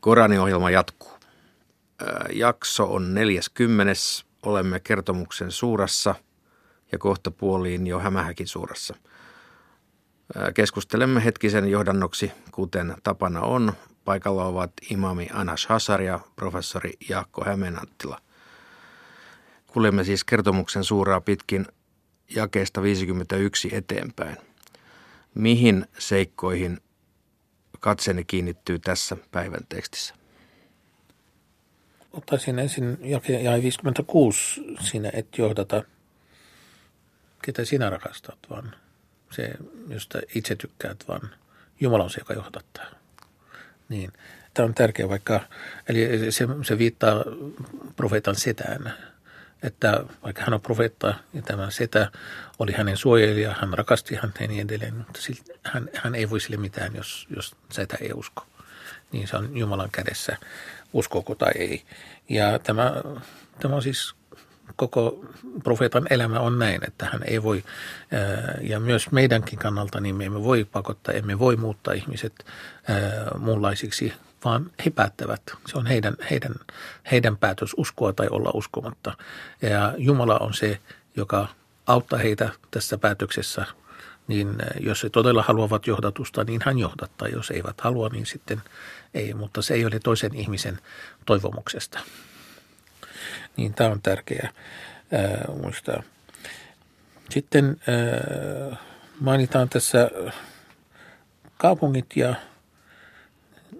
Koraniohjelma jatkuu. Jakso on 40. Olemme kertomuksen suurassa ja kohta puoliin jo hämähäkin suurassa. Keskustelemme hetkisen johdannoksi, kuten tapana on. Paikalla ovat imami Anas Hasar ja professori Jaakko Hämeenanttila. Kuljemme siis kertomuksen suuraa pitkin jakeesta 51 eteenpäin. Mihin seikkoihin katseeni kiinnittyy tässä päivän tekstissä? Ottaisin ensin jae 56 sinä et johdata, ketä sinä rakastat, vaan se, josta itse tykkäät, vaan Jumala on se, joka johdattaa. Niin. Tämä on tärkeä, vaikka, eli se, se viittaa profeetan setään, että vaikka hän on profeetta ja tämä setä oli hänen suojelija, hän rakasti häntä ja niin edelleen, mutta hän, hän ei voi sille mitään, jos, jos setä ei usko. Niin se on Jumalan kädessä, uskoko tai ei. Ja tämä, tämä on siis koko profeetan elämä on näin, että hän ei voi, ja myös meidänkin kannalta, niin me emme voi pakottaa, emme voi muuttaa ihmiset muunlaisiksi vaan he päättävät. Se on heidän, heidän, heidän päätös uskoa tai olla uskomatta. Ja Jumala on se, joka auttaa heitä tässä päätöksessä. Niin jos he todella haluavat johdatusta, niin hän johdattaa. Jos eivät halua, niin sitten ei. Mutta se ei ole toisen ihmisen toivomuksesta. Niin tämä on tärkeää ää, muistaa. Sitten ää, mainitaan tässä kaupungit ja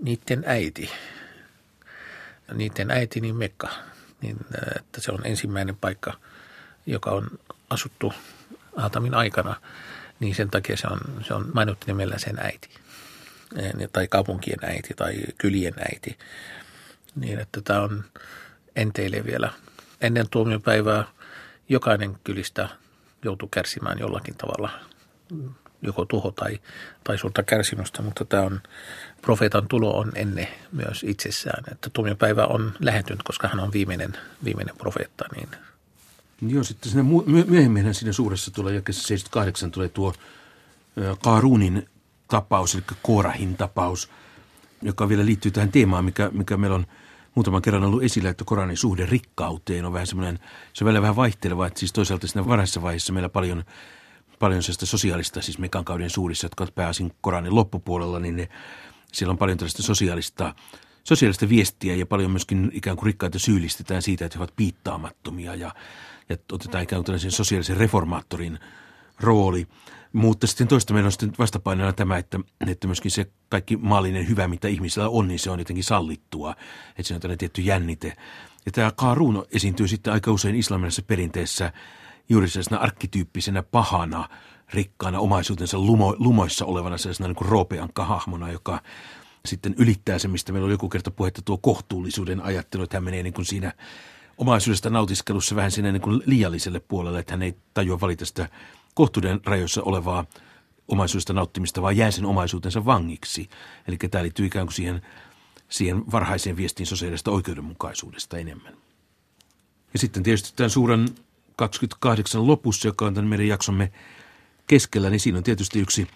niiden äiti. Niiden äiti niin Mekka, niin äh, että se on ensimmäinen paikka, joka on asuttu Aatamin aikana, niin sen takia se on, se on mainittu nimellä sen äiti. Tai kaupunkien äiti tai kylien äiti. Niin että tämä on enteille vielä. Ennen tuomiopäivää jokainen kylistä joutuu kärsimään jollakin tavalla joko tuho tai, tai suurta kärsimystä, mutta tämä on, profeetan tulo on ennen myös itsessään. Että tuomiopäivä on lähentynyt, koska hän on viimeinen, viimeinen profeetta. Niin. Joo, sitten sinne myöhemmin siinä suuressa tulee, jakessa 78 tulee tuo Kaaruunin tapaus, eli Koorahin tapaus, joka vielä liittyy tähän teemaan, mikä, mikä meillä on muutaman kerran ollut esillä, että Koranin suhde rikkauteen on vähän semmoinen, se on vähän vaihteleva, että siis toisaalta siinä varhaisessa vaiheessa meillä paljon paljon sellaista sosiaalista, siis Mekan kauden suurissa, jotka pääsin Koranin loppupuolella, niin ne, siellä on paljon tällaista sosiaalista, sosiaalista viestiä ja paljon myöskin ikään kuin rikkaita syyllistetään siitä, että he ovat piittaamattomia ja, ja otetaan ikään kuin tällaisen sosiaalisen reformaattorin rooli. Mutta sitten toista meillä on sitten vastapainona tämä, että, että myöskin se kaikki maallinen hyvä, mitä ihmisillä on, niin se on jotenkin sallittua. Että se on tällainen tietty jännite. Ja tämä Kaaruun esiintyy sitten aika usein islamilaisessa perinteessä – juuri sellaisena arkkityyppisenä pahana, rikkaana omaisuutensa lumo, lumoissa olevana sellaisena niin kuin roopeankka hahmona, joka sitten ylittää se, mistä meillä oli joku kerta puhetta, tuo kohtuullisuuden ajattelu, että hän menee niin kuin siinä omaisuudesta nautiskelussa vähän sinne niin kuin liialliselle puolelle, että hän ei tajua valita sitä kohtuuden rajoissa olevaa omaisuudesta nauttimista, vaan jää sen omaisuutensa vangiksi. Eli tämä liittyy ikään kuin siihen, siihen varhaiseen viestiin sosiaalista oikeudenmukaisuudesta enemmän. Ja sitten tietysti tämän suuren 28 lopussa, joka on tämän meidän jaksomme keskellä, niin siinä on tietysti yksi,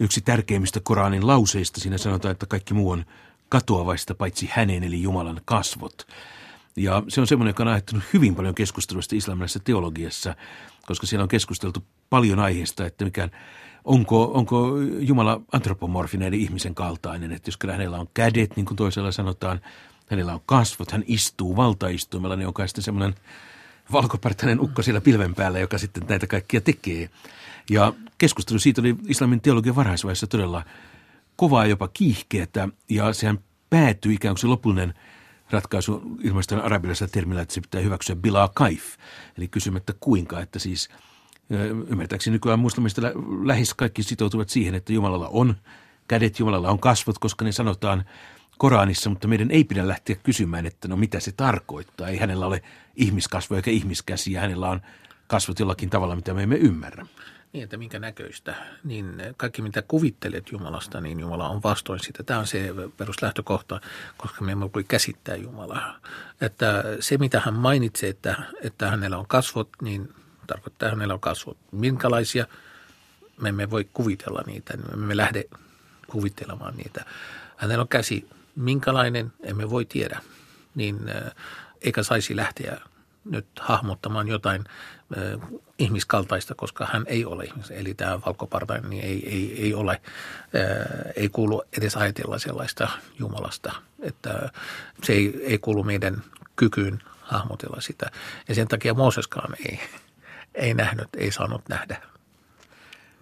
yksi tärkeimmistä Koranin lauseista. Siinä sanotaan, että kaikki muu on katoavaista paitsi hänen eli Jumalan kasvot. Ja se on semmoinen, joka on aiheuttanut hyvin paljon keskustelusta islamilaisessa teologiassa, koska siellä on keskusteltu paljon aiheesta, että mikä, onko, onko Jumala antropomorfinen eli ihmisen kaltainen, että jos hänellä on kädet, niin kuin toisella sanotaan, hänellä on kasvot, hän istuu valtaistuimella, niin onko sitten semmoinen valkopartainen ukko siellä pilven päällä, joka sitten näitä kaikkia tekee. Ja keskustelu siitä oli islamin teologian varhaisvaiheessa todella kovaa jopa kiihkeätä, ja sehän päättyi ikään kuin se lopullinen ratkaisu ilmeisesti arabilaisella termillä, että se pitää hyväksyä bila kaif, eli kysymättä kuinka, että siis ymmärtääkseni nykyään muslimista lähes kaikki sitoutuvat siihen, että Jumalalla on kädet, Jumalalla on kasvot, koska ne sanotaan Koranissa, mutta meidän ei pidä lähteä kysymään, että no mitä se tarkoittaa. Ei hänellä ole ihmiskasvoja eikä ihmiskäsiä, hänellä on kasvot jollakin tavalla, mitä me emme ymmärrä. Niin, että minkä näköistä. Niin kaikki mitä kuvittelet Jumalasta, niin Jumala on vastoin sitä. Tämä on se peruslähtökohta, koska me emme voi käsittää Jumalaa. Että se mitä hän mainitsee, että, että hänellä on kasvot, niin tarkoittaa, että hänellä on kasvot. Minkälaisia? Me emme voi kuvitella niitä, me emme lähde kuvittelemaan niitä. Hänellä on käsi, minkälainen, emme voi tiedä, niin eikä saisi lähteä nyt hahmottamaan jotain äh, ihmiskaltaista, koska hän ei ole ihmis. Eli tämä valkopartainen niin ei, ei, ei ole, äh, ei kuulu edes ajatella sellaista Jumalasta, että se ei, ei kuulu meidän kykyyn hahmotella sitä. Ja sen takia Mooseskaan ei, ei nähnyt, ei saanut nähdä.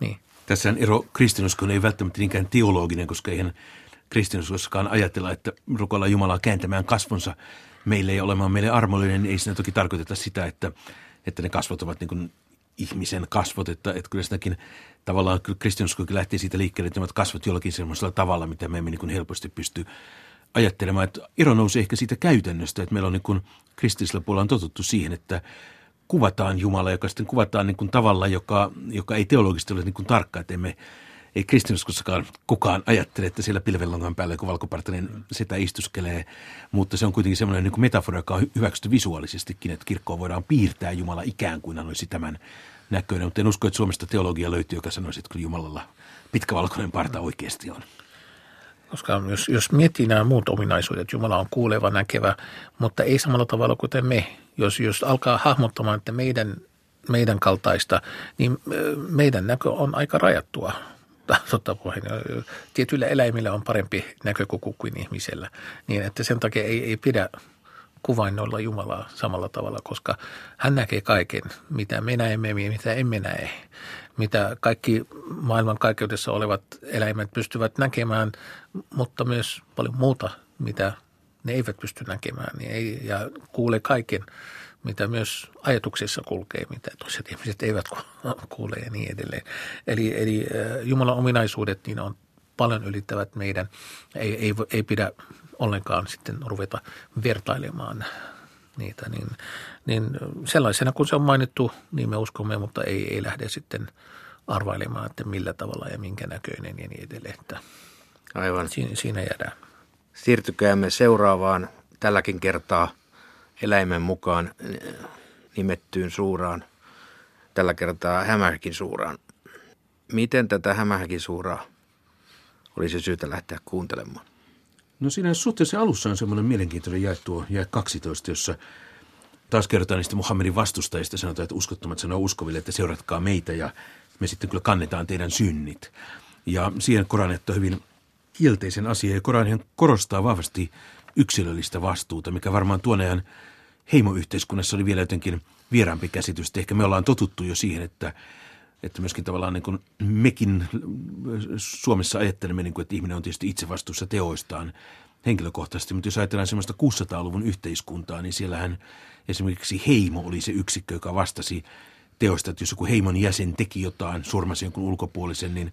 Niin. Tässä ero kristinuskon ei välttämättä niinkään teologinen, koska eihän kristinuskossakaan ajatella, että rukoilla Jumalaa kääntämään kasvonsa meille ja olemaan meille armollinen, ei siinä toki tarkoiteta sitä, että, että ne kasvot ovat niin kuin ihmisen kasvot, että, että kyllä sitäkin tavallaan kristinuskokin lähtee siitä liikkeelle, että ne ovat kasvot jollakin sellaisella tavalla, mitä me emme niin kuin helposti pysty ajattelemaan. Että ero nousee ehkä siitä käytännöstä, että meillä on niin kuin kristillisellä puolella on totuttu siihen, että kuvataan Jumala, joka sitten kuvataan niin kuin tavalla, joka, joka ei teologisesti ole niin kuin tarkka, että emme ei kristinuskossakaan kukaan ajattele, että siellä pilvelongan päällä joku valkopartainen sitä istuskelee, mutta se on kuitenkin semmoinen niin metafora, joka on hyväksytty visuaalisestikin, että kirkkoon voidaan piirtää Jumala ikään kuin hän olisi tämän näköinen, mutta en usko, että Suomesta teologia löytyy, joka sanoisi, että kyllä Jumalalla pitkävalkoinen parta oikeasti on. Koska jos, jos miettii nämä muut ominaisuudet, Jumala on kuuleva, näkevä, mutta ei samalla tavalla kuten me. Jos, jos alkaa hahmottamaan, että meidän, meidän kaltaista, niin meidän näkö on aika rajattua totta puheen, tietyillä eläimillä on parempi näkökuku kuin ihmisellä. Niin että sen takia ei, ei pidä kuvainnoilla Jumalaa samalla tavalla, koska hän näkee kaiken, mitä me näemme ja mitä emme näe. Mitä kaikki maailman kaikkeudessa olevat eläimet pystyvät näkemään, mutta myös paljon muuta, mitä ne eivät pysty näkemään ja kuule kaiken – mitä myös ajatuksissa kulkee, mitä toiset ihmiset eivät kuule ja niin edelleen. Eli, eli Jumalan ominaisuudet niin on paljon ylittävät meidän, ei, ei, ei pidä ollenkaan sitten ruveta vertailemaan niitä, niin, niin sellaisena kuin se on mainittu, niin me uskomme, mutta ei, ei lähde sitten arvailemaan, että millä tavalla ja minkä näköinen ja niin edelleen. Että Aivan. Siinä, siinä jäädään. Siirtykäämme seuraavaan tälläkin kertaa – eläimen mukaan eh, nimettyyn suuraan, tällä kertaa hämähäkin suuraan. Miten tätä hämähäkin suuraa olisi syytä lähteä kuuntelemaan? No siinä suhteessa alussa on semmoinen mielenkiintoinen jae tuo jae 12, jossa taas kerrotaan niistä Muhammedin vastustajista. Sanotaan, että uskottomat sanoo uskoville, että seuratkaa meitä ja me sitten kyllä kannetaan teidän synnit. Ja siihen Koran on hyvin kielteisen asian ja Koran korostaa vahvasti yksilöllistä vastuuta, mikä varmaan tuon ajan heimoyhteiskunnassa oli vielä jotenkin vieraampi käsitys. Ehkä me ollaan totuttu jo siihen, että, että myöskin tavallaan niin kuin mekin Suomessa ajattelemme, niin kuin, että ihminen on tietysti itse vastuussa teoistaan henkilökohtaisesti, mutta jos ajatellaan semmoista 600-luvun yhteiskuntaa, niin siellähän esimerkiksi heimo oli se yksikkö, joka vastasi teoista, että jos joku heimon jäsen teki jotain, surmasi jonkun ulkopuolisen, niin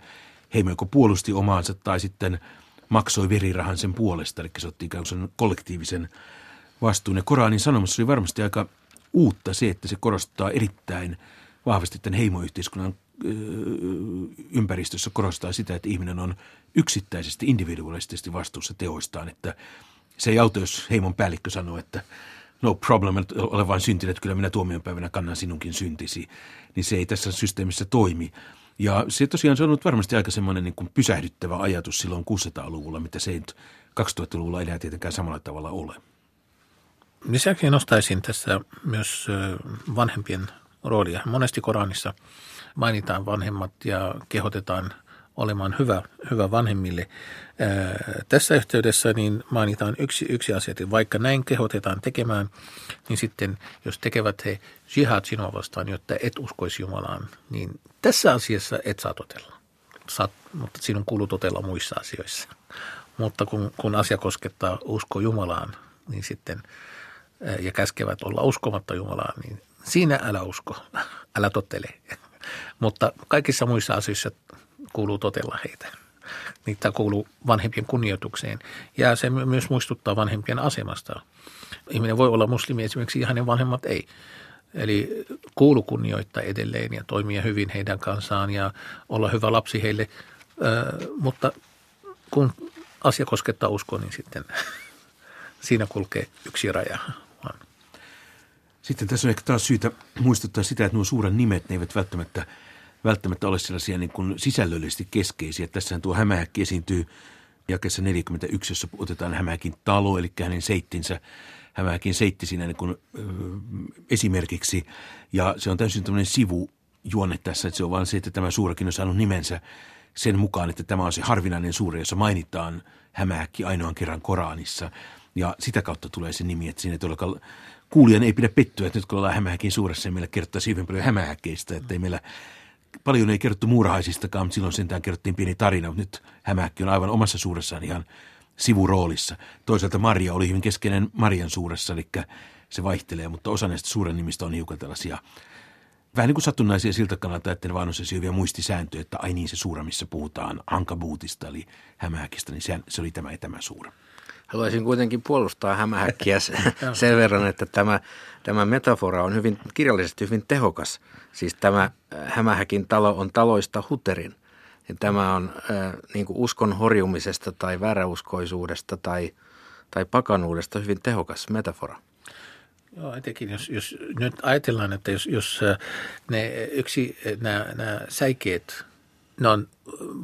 heimo joko puolusti omaansa tai sitten maksoi verirahan sen puolesta, eli se otti ikään kuin kollektiivisen vastuun. Ja Koranin sanomassa oli varmasti aika uutta se, että se korostaa erittäin vahvasti tämän heimoyhteiskunnan ympäristössä korostaa sitä, että ihminen on yksittäisesti, individualistisesti vastuussa teoistaan. Että se ei auta, jos heimon päällikkö sanoo, että no problem, ole vain syntynyt, että kyllä minä tuomionpäivänä kannan sinunkin syntisi. Niin se ei tässä systeemissä toimi. Ja se tosiaan se on ollut varmasti aika semmoinen niin kuin pysähdyttävä ajatus silloin 600-luvulla, mitä se ei 2000-luvulla enää tietenkään samalla tavalla ole. Lisäksi nostaisin tässä myös vanhempien roolia. Monesti Koranissa mainitaan vanhemmat ja kehotetaan olemaan hyvä, hyvä vanhemmille. tässä yhteydessä niin mainitaan yksi, yksi asia, että vaikka näin kehotetaan tekemään, niin sitten jos tekevät he jihad sinua vastaan, jotta et uskoisi Jumalaan, niin tässä asiassa et saa totella. Saat, mutta sinun kuuluu totella muissa asioissa. Mutta kun, kun asia koskettaa usko Jumalaan, niin sitten – ja käskevät olla uskomatta Jumalaa, niin siinä älä usko, älä totele. Mutta kaikissa muissa asioissa kuuluu totella heitä. Niitä kuuluu vanhempien kunnioitukseen. Ja se myös muistuttaa vanhempien asemasta. Ihminen voi olla muslimi esimerkiksi ja hänen vanhemmat ei. Eli kuulu kunnioittaa edelleen ja toimia hyvin heidän kanssaan ja olla hyvä lapsi heille. mutta kun asia koskettaa uskoa, niin sitten siinä kulkee yksi raja. Sitten tässä on ehkä taas syytä muistuttaa sitä, että nuo suuren nimet ne eivät välttämättä, välttämättä ole sellaisia niin kuin sisällöllisesti keskeisiä. Tässähän tuo hämähäkki esiintyy Jakessa 41, jossa otetaan Hämähäkin talo, eli hänen seittinsä. Hämähäkin seitti siinä niin kuin, ö, esimerkiksi. Ja se on täysin tämmöinen sivujuonne tässä, että se on vaan se, että tämä suurakin on saanut nimensä sen mukaan, että tämä on se harvinainen suuri, jossa mainitaan Hämähäkki ainoan kerran Koranissa. Ja sitä kautta tulee se nimi, että siinä ei kuulijan ei pidä pettyä, että nyt kun ollaan Hämähäkin suuressa, meillä kertoo hyvin paljon hämähäkkeistä, että ei meillä paljon ei kerrottu muurahaisistakaan, mutta silloin sentään kerrottiin pieni tarina, mutta nyt Hämähäkki on aivan omassa suuressaan ihan sivuroolissa. Toisaalta Maria oli hyvin keskeinen Marian suuressa, eli se vaihtelee, mutta osa näistä suuren nimistä on hiukan tällaisia vähän niin kuin satunnaisia siltä kannalta, että ne vaan on se hyviä muistisääntöjä, että ai niin se suura, missä puhutaan Ankabuutista, eli Hämähäkistä, niin se, se oli tämä ja tämä suura. Haluaisin kuitenkin puolustaa hämähäkkiä sen verran, että tämä, tämä metafora on hyvin kirjallisesti hyvin tehokas. Siis tämä äh, hämähäkin talo on taloista huterin. Ja tämä on äh, niin uskon horjumisesta tai vääräuskoisuudesta tai, tai pakanuudesta hyvin tehokas metafora. Joo, etenkin jos, jos nyt ajatellaan, että jos, jos äh, ne yksi, nämä, nämä säikeet, ne on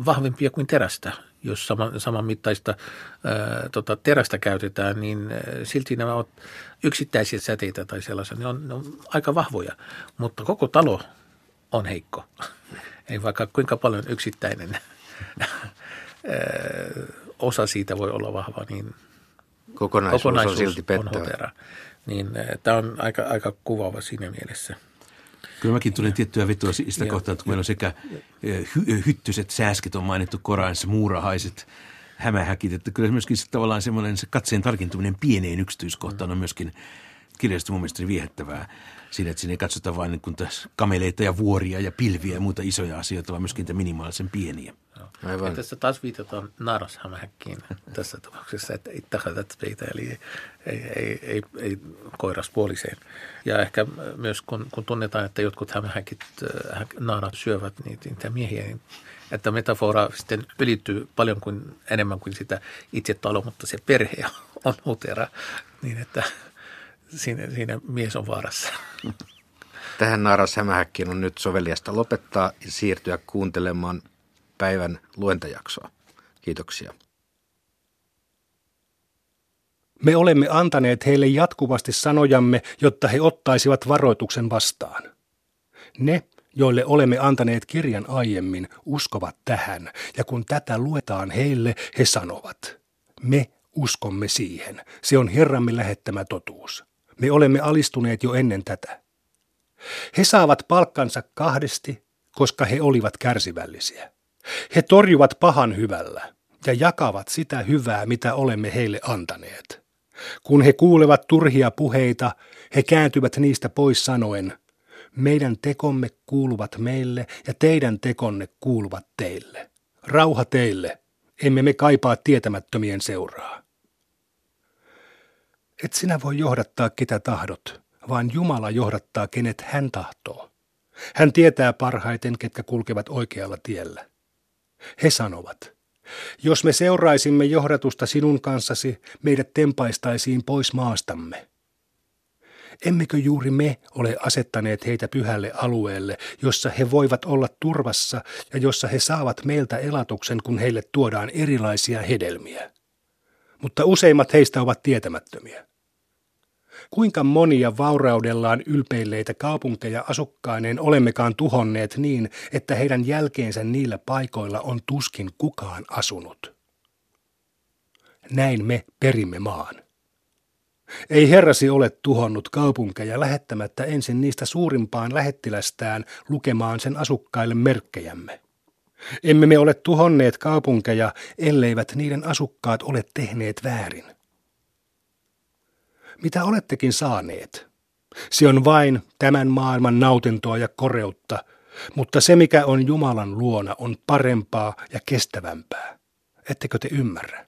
vahvempia kuin terästä, jos saman, saman mittaista ää, tota, terästä käytetään, niin silti nämä ovat yksittäisiä säteitä tai sellaisia. Ne on, ne on aika vahvoja, mutta koko talo on heikko. Ei vaikka kuinka paljon yksittäinen osa siitä voi olla vahva, niin kokonaisuus, kokonaisuus on silti pettävä. Niin tämä on aika, aika kuvaava siinä mielessä. Kyllä mäkin tulen tiettyä vetoa sitä kohtaa, että kun meillä on sekä eh, hy- hyttyset sääsket on mainittu Koranissa, muurahaiset, hämähäkit, että kyllä myöskin se, tavallaan semmoinen se katseen tarkentuminen pieneen yksityiskohtaan on myöskin kirjasta mun mielestä viehättävää siinä, että siinä ei katsota vain niin kuin kameleita ja vuoria ja pilviä ja muita isoja asioita, vaan myöskin niitä minimaalisen pieniä. Aivan. Ja tässä taas viitataan naarashämähäkkiin tässä tapauksessa, että ittahatat peitä, eli ei, ei, ei, ei, ei koiraspuoliseen. Ja ehkä myös kun, kun tunnetaan, että jotkut hämähäkit, äh, naarat syövät niitä, niitä miehiä, niin että metafora sitten ylittyy paljon kuin, enemmän kuin sitä itse talo, mutta se perhe on utera, niin että siinä, siinä mies on vaarassa. Tähän naaras hämähäkkiin on nyt soveliasta lopettaa ja siirtyä kuuntelemaan päivän luentajaksoa. Kiitoksia. Me olemme antaneet heille jatkuvasti sanojamme, jotta he ottaisivat varoituksen vastaan. Ne, joille olemme antaneet kirjan aiemmin, uskovat tähän, ja kun tätä luetaan heille, he sanovat, me uskomme siihen, se on Herramme lähettämä totuus. Me olemme alistuneet jo ennen tätä. He saavat palkkansa kahdesti, koska he olivat kärsivällisiä. He torjuvat pahan hyvällä ja jakavat sitä hyvää, mitä olemme heille antaneet. Kun he kuulevat turhia puheita, he kääntyvät niistä pois sanoen, meidän tekomme kuuluvat meille ja teidän tekonne kuuluvat teille. Rauha teille, emme me kaipaa tietämättömien seuraa. Et sinä voi johdattaa ketä tahdot, vaan Jumala johdattaa kenet hän tahtoo. Hän tietää parhaiten, ketkä kulkevat oikealla tiellä. He sanovat, jos me seuraisimme johdatusta sinun kanssasi, meidät tempaistaisiin pois maastamme. Emmekö juuri me ole asettaneet heitä pyhälle alueelle, jossa he voivat olla turvassa ja jossa he saavat meiltä elatuksen, kun heille tuodaan erilaisia hedelmiä? Mutta useimmat heistä ovat tietämättömiä. Kuinka monia vauraudellaan ylpeilleitä kaupunkeja asukkaineen olemmekaan tuhonneet niin, että heidän jälkeensä niillä paikoilla on tuskin kukaan asunut. Näin me perimme maan. Ei herrasi ole tuhonnut kaupunkeja lähettämättä ensin niistä suurimpaan lähettilästään lukemaan sen asukkaille merkkejämme. Emme me ole tuhonneet kaupunkeja, elleivät niiden asukkaat ole tehneet väärin mitä olettekin saaneet. Se on vain tämän maailman nautintoa ja koreutta, mutta se mikä on Jumalan luona on parempaa ja kestävämpää. Ettekö te ymmärrä?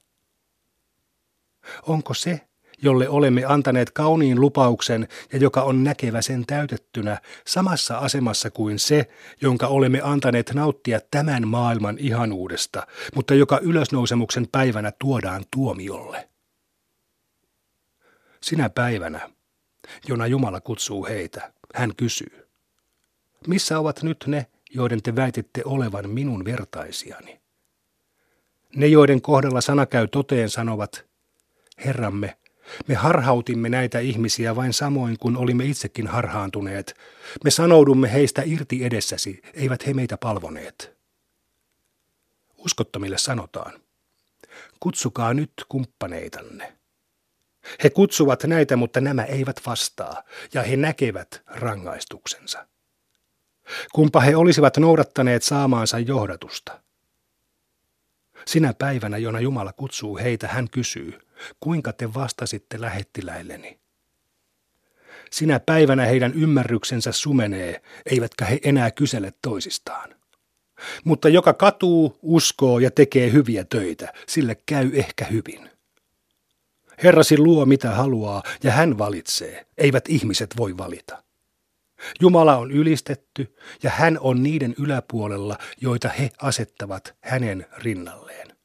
Onko se, jolle olemme antaneet kauniin lupauksen ja joka on näkevä sen täytettynä, samassa asemassa kuin se, jonka olemme antaneet nauttia tämän maailman ihanuudesta, mutta joka ylösnousemuksen päivänä tuodaan tuomiolle? Sinä päivänä, jona Jumala kutsuu heitä, hän kysyy, missä ovat nyt ne, joiden te väititte olevan minun vertaisiani? Ne, joiden kohdalla sana käy toteen, sanovat, Herramme, me harhautimme näitä ihmisiä vain samoin kuin olimme itsekin harhaantuneet. Me sanoudumme heistä irti edessäsi, eivät he meitä palvoneet. Uskottomille sanotaan, kutsukaa nyt kumppaneitanne. He kutsuvat näitä, mutta nämä eivät vastaa, ja he näkevät rangaistuksensa. Kumpa he olisivat noudattaneet saamaansa johdatusta. Sinä päivänä, jona Jumala kutsuu heitä, hän kysyy, kuinka te vastasitte lähettiläilleni? Sinä päivänä heidän ymmärryksensä sumenee, eivätkä he enää kysele toisistaan. Mutta joka katuu, uskoo ja tekee hyviä töitä, sille käy ehkä hyvin. Herrasi luo mitä haluaa ja hän valitsee, eivät ihmiset voi valita. Jumala on ylistetty ja hän on niiden yläpuolella, joita he asettavat hänen rinnalleen.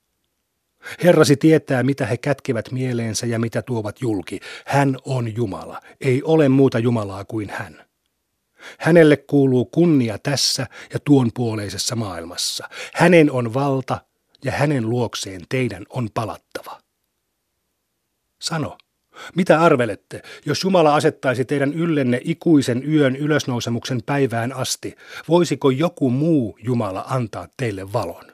Herrasi tietää, mitä he kätkevät mieleensä ja mitä tuovat julki. Hän on Jumala. Ei ole muuta Jumalaa kuin hän. Hänelle kuuluu kunnia tässä ja tuon puoleisessa maailmassa. Hänen on valta ja hänen luokseen teidän on palattava. Sano, mitä arvelette, jos Jumala asettaisi teidän yllenne ikuisen yön ylösnousemuksen päivään asti, voisiko joku muu Jumala antaa teille valon?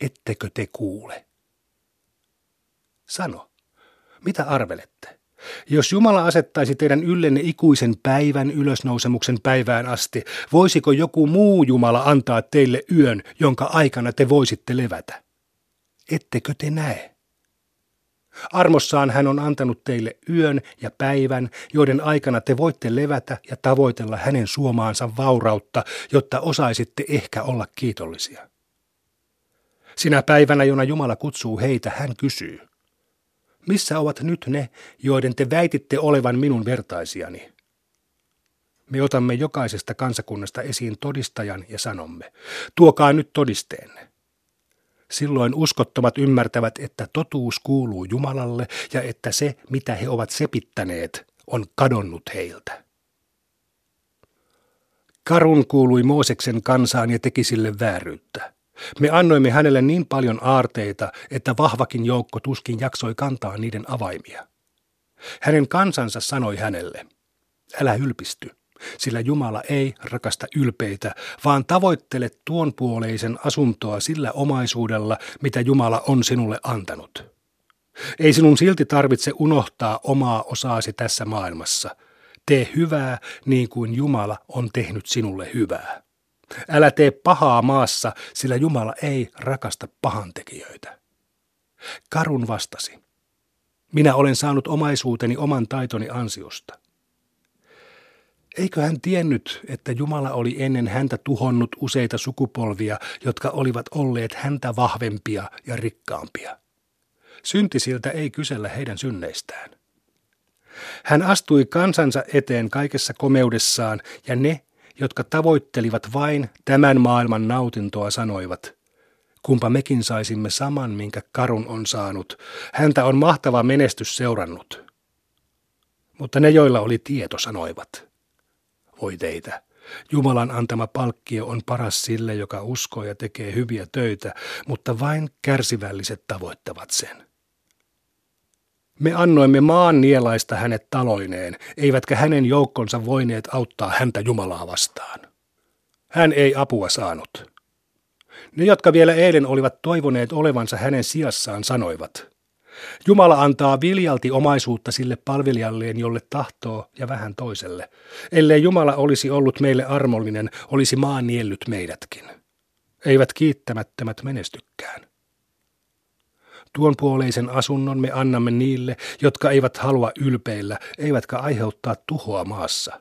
Ettekö te kuule? Sano, mitä arvelette? Jos Jumala asettaisi teidän yllenne ikuisen päivän ylösnousemuksen päivään asti, voisiko joku muu Jumala antaa teille yön, jonka aikana te voisitte levätä? Ettekö te näe? Armossaan hän on antanut teille yön ja päivän, joiden aikana te voitte levätä ja tavoitella hänen suomaansa vaurautta, jotta osaisitte ehkä olla kiitollisia. Sinä päivänä, jona Jumala kutsuu heitä, hän kysyy, missä ovat nyt ne, joiden te väititte olevan minun vertaisiani? Me otamme jokaisesta kansakunnasta esiin todistajan ja sanomme, tuokaa nyt todisteenne. Silloin uskottomat ymmärtävät, että totuus kuuluu Jumalalle ja että se, mitä he ovat sepittäneet, on kadonnut heiltä. Karun kuului Mooseksen kansaan ja teki sille vääryyttä. Me annoimme hänelle niin paljon aarteita, että vahvakin joukko tuskin jaksoi kantaa niiden avaimia. Hänen kansansa sanoi hänelle, älä ylpisty, sillä Jumala ei rakasta ylpeitä, vaan tavoittele tuon puoleisen asuntoa sillä omaisuudella, mitä Jumala on sinulle antanut. Ei sinun silti tarvitse unohtaa omaa osaasi tässä maailmassa. Tee hyvää niin kuin Jumala on tehnyt sinulle hyvää. Älä tee pahaa maassa, sillä Jumala ei rakasta pahantekijöitä. Karun vastasi. Minä olen saanut omaisuuteni oman taitoni ansiosta. Eikö hän tiennyt, että Jumala oli ennen häntä tuhonnut useita sukupolvia, jotka olivat olleet häntä vahvempia ja rikkaampia? Syntisiltä ei kysellä heidän synneistään. Hän astui kansansa eteen kaikessa komeudessaan, ja ne, jotka tavoittelivat vain tämän maailman nautintoa, sanoivat, kumpa mekin saisimme saman, minkä karun on saanut. Häntä on mahtava menestys seurannut. Mutta ne, joilla oli tieto, sanoivat, voi teitä, Jumalan antama palkkio on paras sille, joka uskoo ja tekee hyviä töitä, mutta vain kärsivälliset tavoittavat sen. Me annoimme maan nielaista hänet taloineen, eivätkä hänen joukkonsa voineet auttaa häntä Jumalaa vastaan. Hän ei apua saanut. Ne, jotka vielä eilen olivat toivoneet olevansa hänen sijassaan, sanoivat, Jumala antaa viljalti omaisuutta sille palvelijalleen, jolle tahtoo ja vähän toiselle. Ellei Jumala olisi ollut meille armollinen, olisi maan niellyt meidätkin. Eivät kiittämättömät menestykään. Tuon puoleisen asunnon me annamme niille, jotka eivät halua ylpeillä, eivätkä aiheuttaa tuhoa maassa.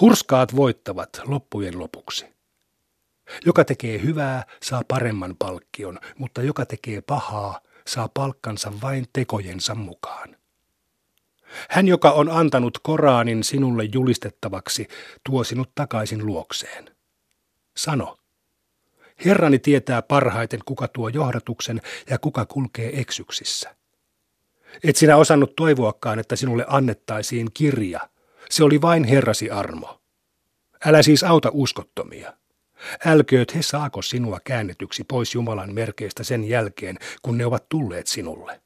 Hurskaat voittavat loppujen lopuksi. Joka tekee hyvää, saa paremman palkkion, mutta joka tekee pahaa, saa palkkansa vain tekojensa mukaan. Hän, joka on antanut Koraanin sinulle julistettavaksi, tuo sinut takaisin luokseen. Sano, Herrani tietää parhaiten, kuka tuo johdatuksen ja kuka kulkee eksyksissä. Et sinä osannut toivoakaan, että sinulle annettaisiin kirja. Se oli vain Herrasi armo. Älä siis auta uskottomia. Älkööt he saako sinua käännetyksi pois Jumalan merkeistä sen jälkeen, kun ne ovat tulleet sinulle.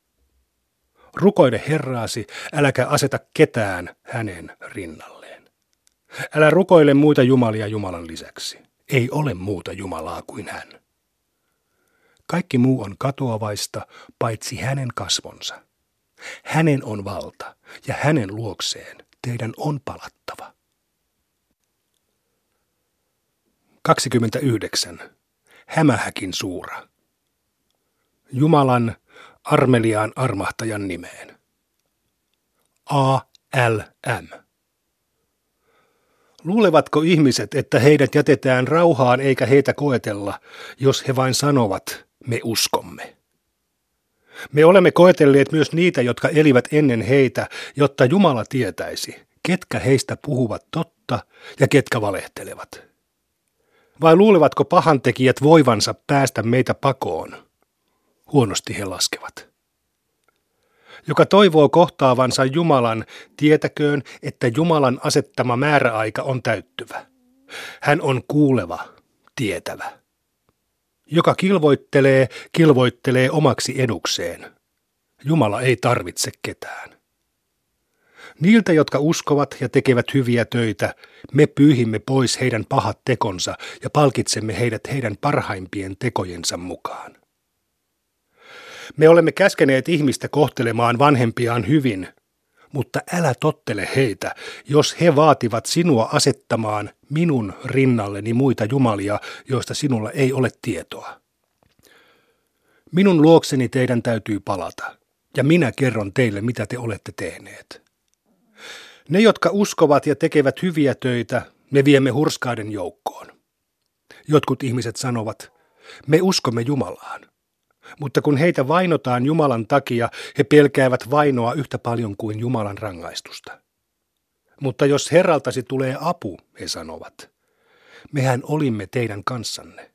Rukoile Herraasi, äläkä aseta ketään hänen rinnalleen. Älä rukoile muita jumalia Jumalan lisäksi. Ei ole muuta Jumalaa kuin hän. Kaikki muu on katoavaista, paitsi hänen kasvonsa. Hänen on valta, ja hänen luokseen teidän on palattava. 29. Hämähäkin suura. Jumalan armeliaan armahtajan nimeen. A. L. M. Luulevatko ihmiset, että heidät jätetään rauhaan eikä heitä koetella, jos he vain sanovat, me uskomme? Me olemme koetelleet myös niitä, jotka elivät ennen heitä, jotta Jumala tietäisi, ketkä heistä puhuvat totta ja ketkä valehtelevat. Vai luulevatko pahantekijät voivansa päästä meitä pakoon? Huonosti he laskevat. Joka toivoo kohtaavansa Jumalan, tietäköön, että Jumalan asettama määräaika on täyttyvä. Hän on kuuleva, tietävä. Joka kilvoittelee, kilvoittelee omaksi edukseen. Jumala ei tarvitse ketään. Niiltä, jotka uskovat ja tekevät hyviä töitä, me pyyhimme pois heidän pahat tekonsa ja palkitsemme heidät heidän parhaimpien tekojensa mukaan. Me olemme käskeneet ihmistä kohtelemaan vanhempiaan hyvin, mutta älä tottele heitä, jos he vaativat sinua asettamaan minun rinnalleni muita jumalia, joista sinulla ei ole tietoa. Minun luokseni teidän täytyy palata, ja minä kerron teille, mitä te olette tehneet. Ne, jotka uskovat ja tekevät hyviä töitä, me viemme hurskaiden joukkoon. Jotkut ihmiset sanovat, me uskomme Jumalaan. Mutta kun heitä vainotaan Jumalan takia, he pelkäävät vainoa yhtä paljon kuin Jumalan rangaistusta. Mutta jos Herraltasi tulee apu, he sanovat, mehän olimme teidän kanssanne.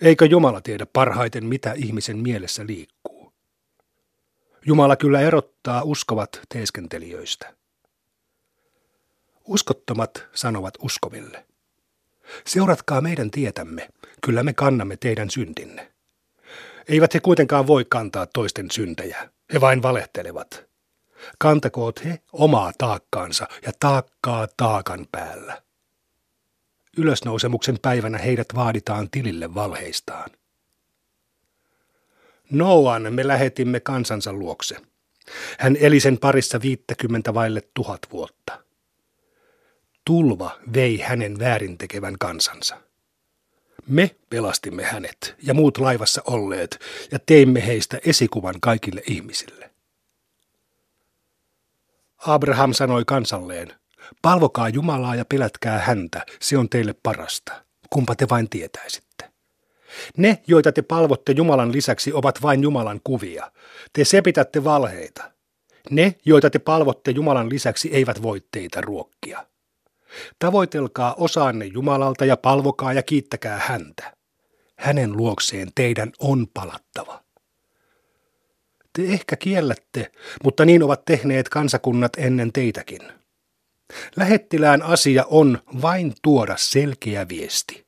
Eikö Jumala tiedä parhaiten, mitä ihmisen mielessä liikkuu? Jumala kyllä erottaa uskovat teeskentelijöistä. Uskottomat sanovat uskoville. Seuratkaa meidän tietämme, kyllä me kannamme teidän syntinne. Eivät he kuitenkaan voi kantaa toisten syntejä, he vain valehtelevat. Kantakoot he omaa taakkaansa ja taakkaa taakan päällä. Ylösnousemuksen päivänä heidät vaaditaan tilille valheistaan. Noan me lähetimme kansansa luokse. Hän eli sen parissa viittäkymmentä vaille tuhat vuotta. Tulva vei hänen väärintekevän kansansa. Me pelastimme hänet ja muut laivassa olleet ja teimme heistä esikuvan kaikille ihmisille. Abraham sanoi kansalleen, palvokaa Jumalaa ja pelätkää häntä, se on teille parasta, kumpa te vain tietäisitte. Ne, joita te palvotte Jumalan lisäksi, ovat vain Jumalan kuvia. Te sepitätte valheita. Ne, joita te palvotte Jumalan lisäksi, eivät voi teitä ruokkia. Tavoitelkaa osaanne Jumalalta ja palvokaa ja kiittäkää häntä. Hänen luokseen teidän on palattava. Te ehkä kiellätte, mutta niin ovat tehneet kansakunnat ennen teitäkin. Lähettilään asia on vain tuoda selkeä viesti.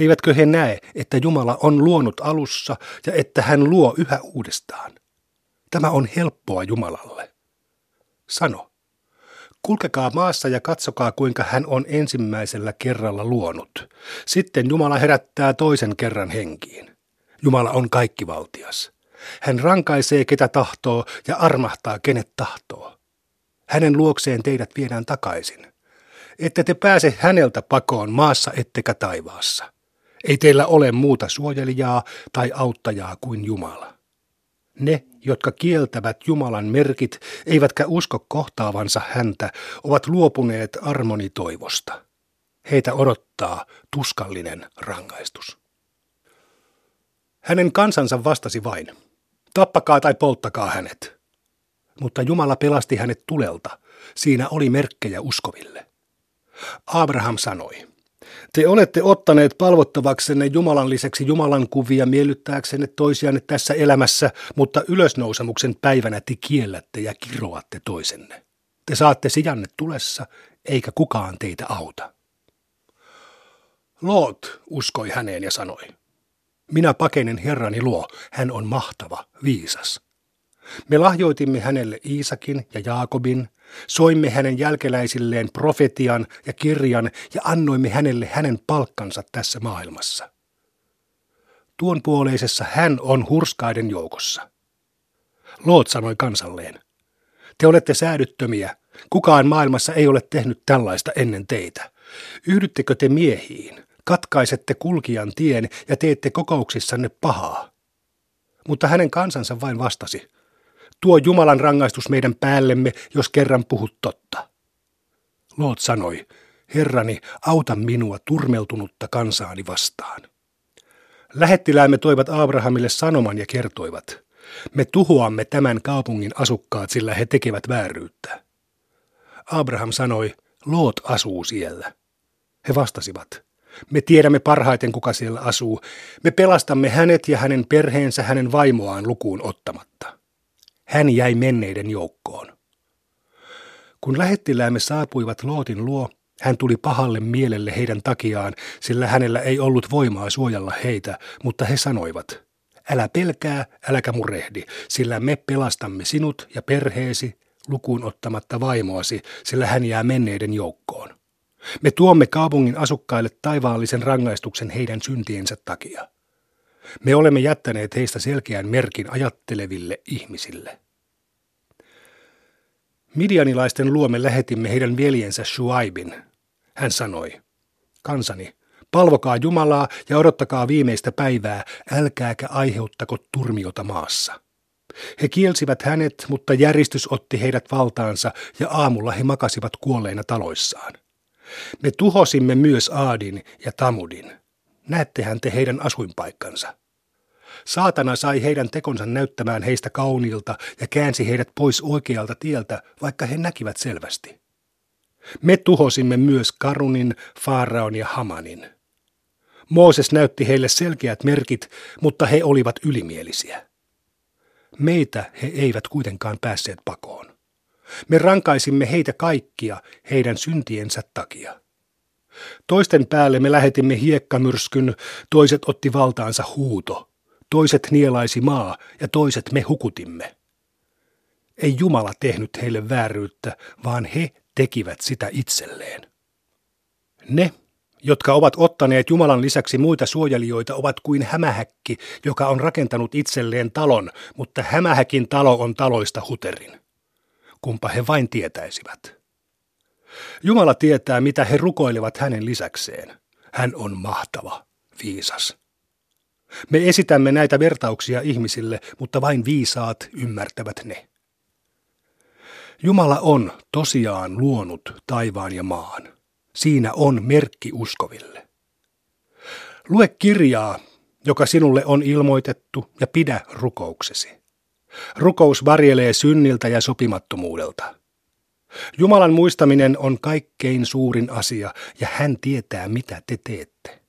Eivätkö he näe, että Jumala on luonut alussa ja että hän luo yhä uudestaan? Tämä on helppoa Jumalalle. Sano. Kulkekaa maassa ja katsokaa, kuinka hän on ensimmäisellä kerralla luonut. Sitten Jumala herättää toisen kerran henkiin. Jumala on kaikkivaltias. Hän rankaisee ketä tahtoo ja armahtaa kenet tahtoo. Hänen luokseen teidät viedään takaisin. Ette te pääse häneltä pakoon maassa ettekä taivaassa. Ei teillä ole muuta suojelijaa tai auttajaa kuin Jumala. Ne, jotka kieltävät Jumalan merkit, eivätkä usko kohtaavansa häntä, ovat luopuneet armonitoivosta. Heitä odottaa tuskallinen rangaistus. Hänen kansansa vastasi vain, tappakaa tai polttakaa hänet. Mutta Jumala pelasti hänet tulelta, siinä oli merkkejä uskoville. Abraham sanoi, te olette ottaneet palvottavaksenne Jumalan lisäksi Jumalan kuvia miellyttääksenne toisianne tässä elämässä, mutta ylösnousemuksen päivänä te kiellätte ja kiroatte toisenne. Te saatte sijanne tulessa, eikä kukaan teitä auta. Loot uskoi häneen ja sanoi, minä pakenen Herrani luo, hän on mahtava, viisas. Me lahjoitimme hänelle Iisakin ja Jaakobin, soimme hänen jälkeläisilleen profetian ja kirjan ja annoimme hänelle hänen palkkansa tässä maailmassa. Tuon puoleisessa hän on hurskaiden joukossa. Loot sanoi kansalleen, te olette säädyttömiä, kukaan maailmassa ei ole tehnyt tällaista ennen teitä. Yhdyttekö te miehiin, katkaisette kulkijan tien ja teette kokouksissanne pahaa? Mutta hänen kansansa vain vastasi, tuo Jumalan rangaistus meidän päällemme, jos kerran puhut totta. Loot sanoi, Herrani, auta minua turmeltunutta kansaani vastaan. Lähettiläämme toivat Abrahamille sanoman ja kertoivat, me tuhoamme tämän kaupungin asukkaat, sillä he tekevät vääryyttä. Abraham sanoi, Loot asuu siellä. He vastasivat, me tiedämme parhaiten, kuka siellä asuu. Me pelastamme hänet ja hänen perheensä hänen vaimoaan lukuun ottamatta. Hän jäi menneiden joukkoon. Kun lähettiläämme saapuivat Lootin luo, hän tuli pahalle mielelle heidän takiaan, sillä hänellä ei ollut voimaa suojella heitä, mutta he sanoivat, älä pelkää, äläkä murehdi, sillä me pelastamme sinut ja perheesi, lukuun ottamatta vaimoasi, sillä hän jää menneiden joukkoon. Me tuomme kaupungin asukkaille taivaallisen rangaistuksen heidän syntiensä takia. Me olemme jättäneet heistä selkeän merkin ajatteleville ihmisille. Midianilaisten luomme lähetimme heidän veljensä Shuaibin. Hän sanoi, kansani, palvokaa Jumalaa ja odottakaa viimeistä päivää, älkääkä aiheuttako turmiota maassa. He kielsivät hänet, mutta järistys otti heidät valtaansa ja aamulla he makasivat kuolleina taloissaan. Me tuhosimme myös Aadin ja Tamudin. Näettehän te heidän asuinpaikkansa. Saatana sai heidän tekonsa näyttämään heistä kauniilta ja käänsi heidät pois oikealta tieltä, vaikka he näkivät selvästi. Me tuhosimme myös Karunin, Faaraon ja Hamanin. Mooses näytti heille selkeät merkit, mutta he olivat ylimielisiä. Meitä he eivät kuitenkaan päässeet pakoon. Me rankaisimme heitä kaikkia heidän syntiensä takia. Toisten päälle me lähetimme hiekkamyrskyn, toiset otti valtaansa huuto, toiset nielaisi maa ja toiset me hukutimme. Ei Jumala tehnyt heille vääryyttä, vaan he tekivät sitä itselleen. Ne, jotka ovat ottaneet Jumalan lisäksi muita suojelijoita, ovat kuin hämähäkki, joka on rakentanut itselleen talon, mutta hämähäkin talo on taloista huterin. Kumpa he vain tietäisivät. Jumala tietää, mitä he rukoilevat hänen lisäkseen. Hän on mahtava, viisas. Me esitämme näitä vertauksia ihmisille, mutta vain viisaat ymmärtävät ne. Jumala on tosiaan luonut taivaan ja maan. Siinä on merkki uskoville. Lue kirjaa, joka sinulle on ilmoitettu, ja pidä rukouksesi. Rukous varjelee synniltä ja sopimattomuudelta. Jumalan muistaminen on kaikkein suurin asia, ja hän tietää, mitä te teette.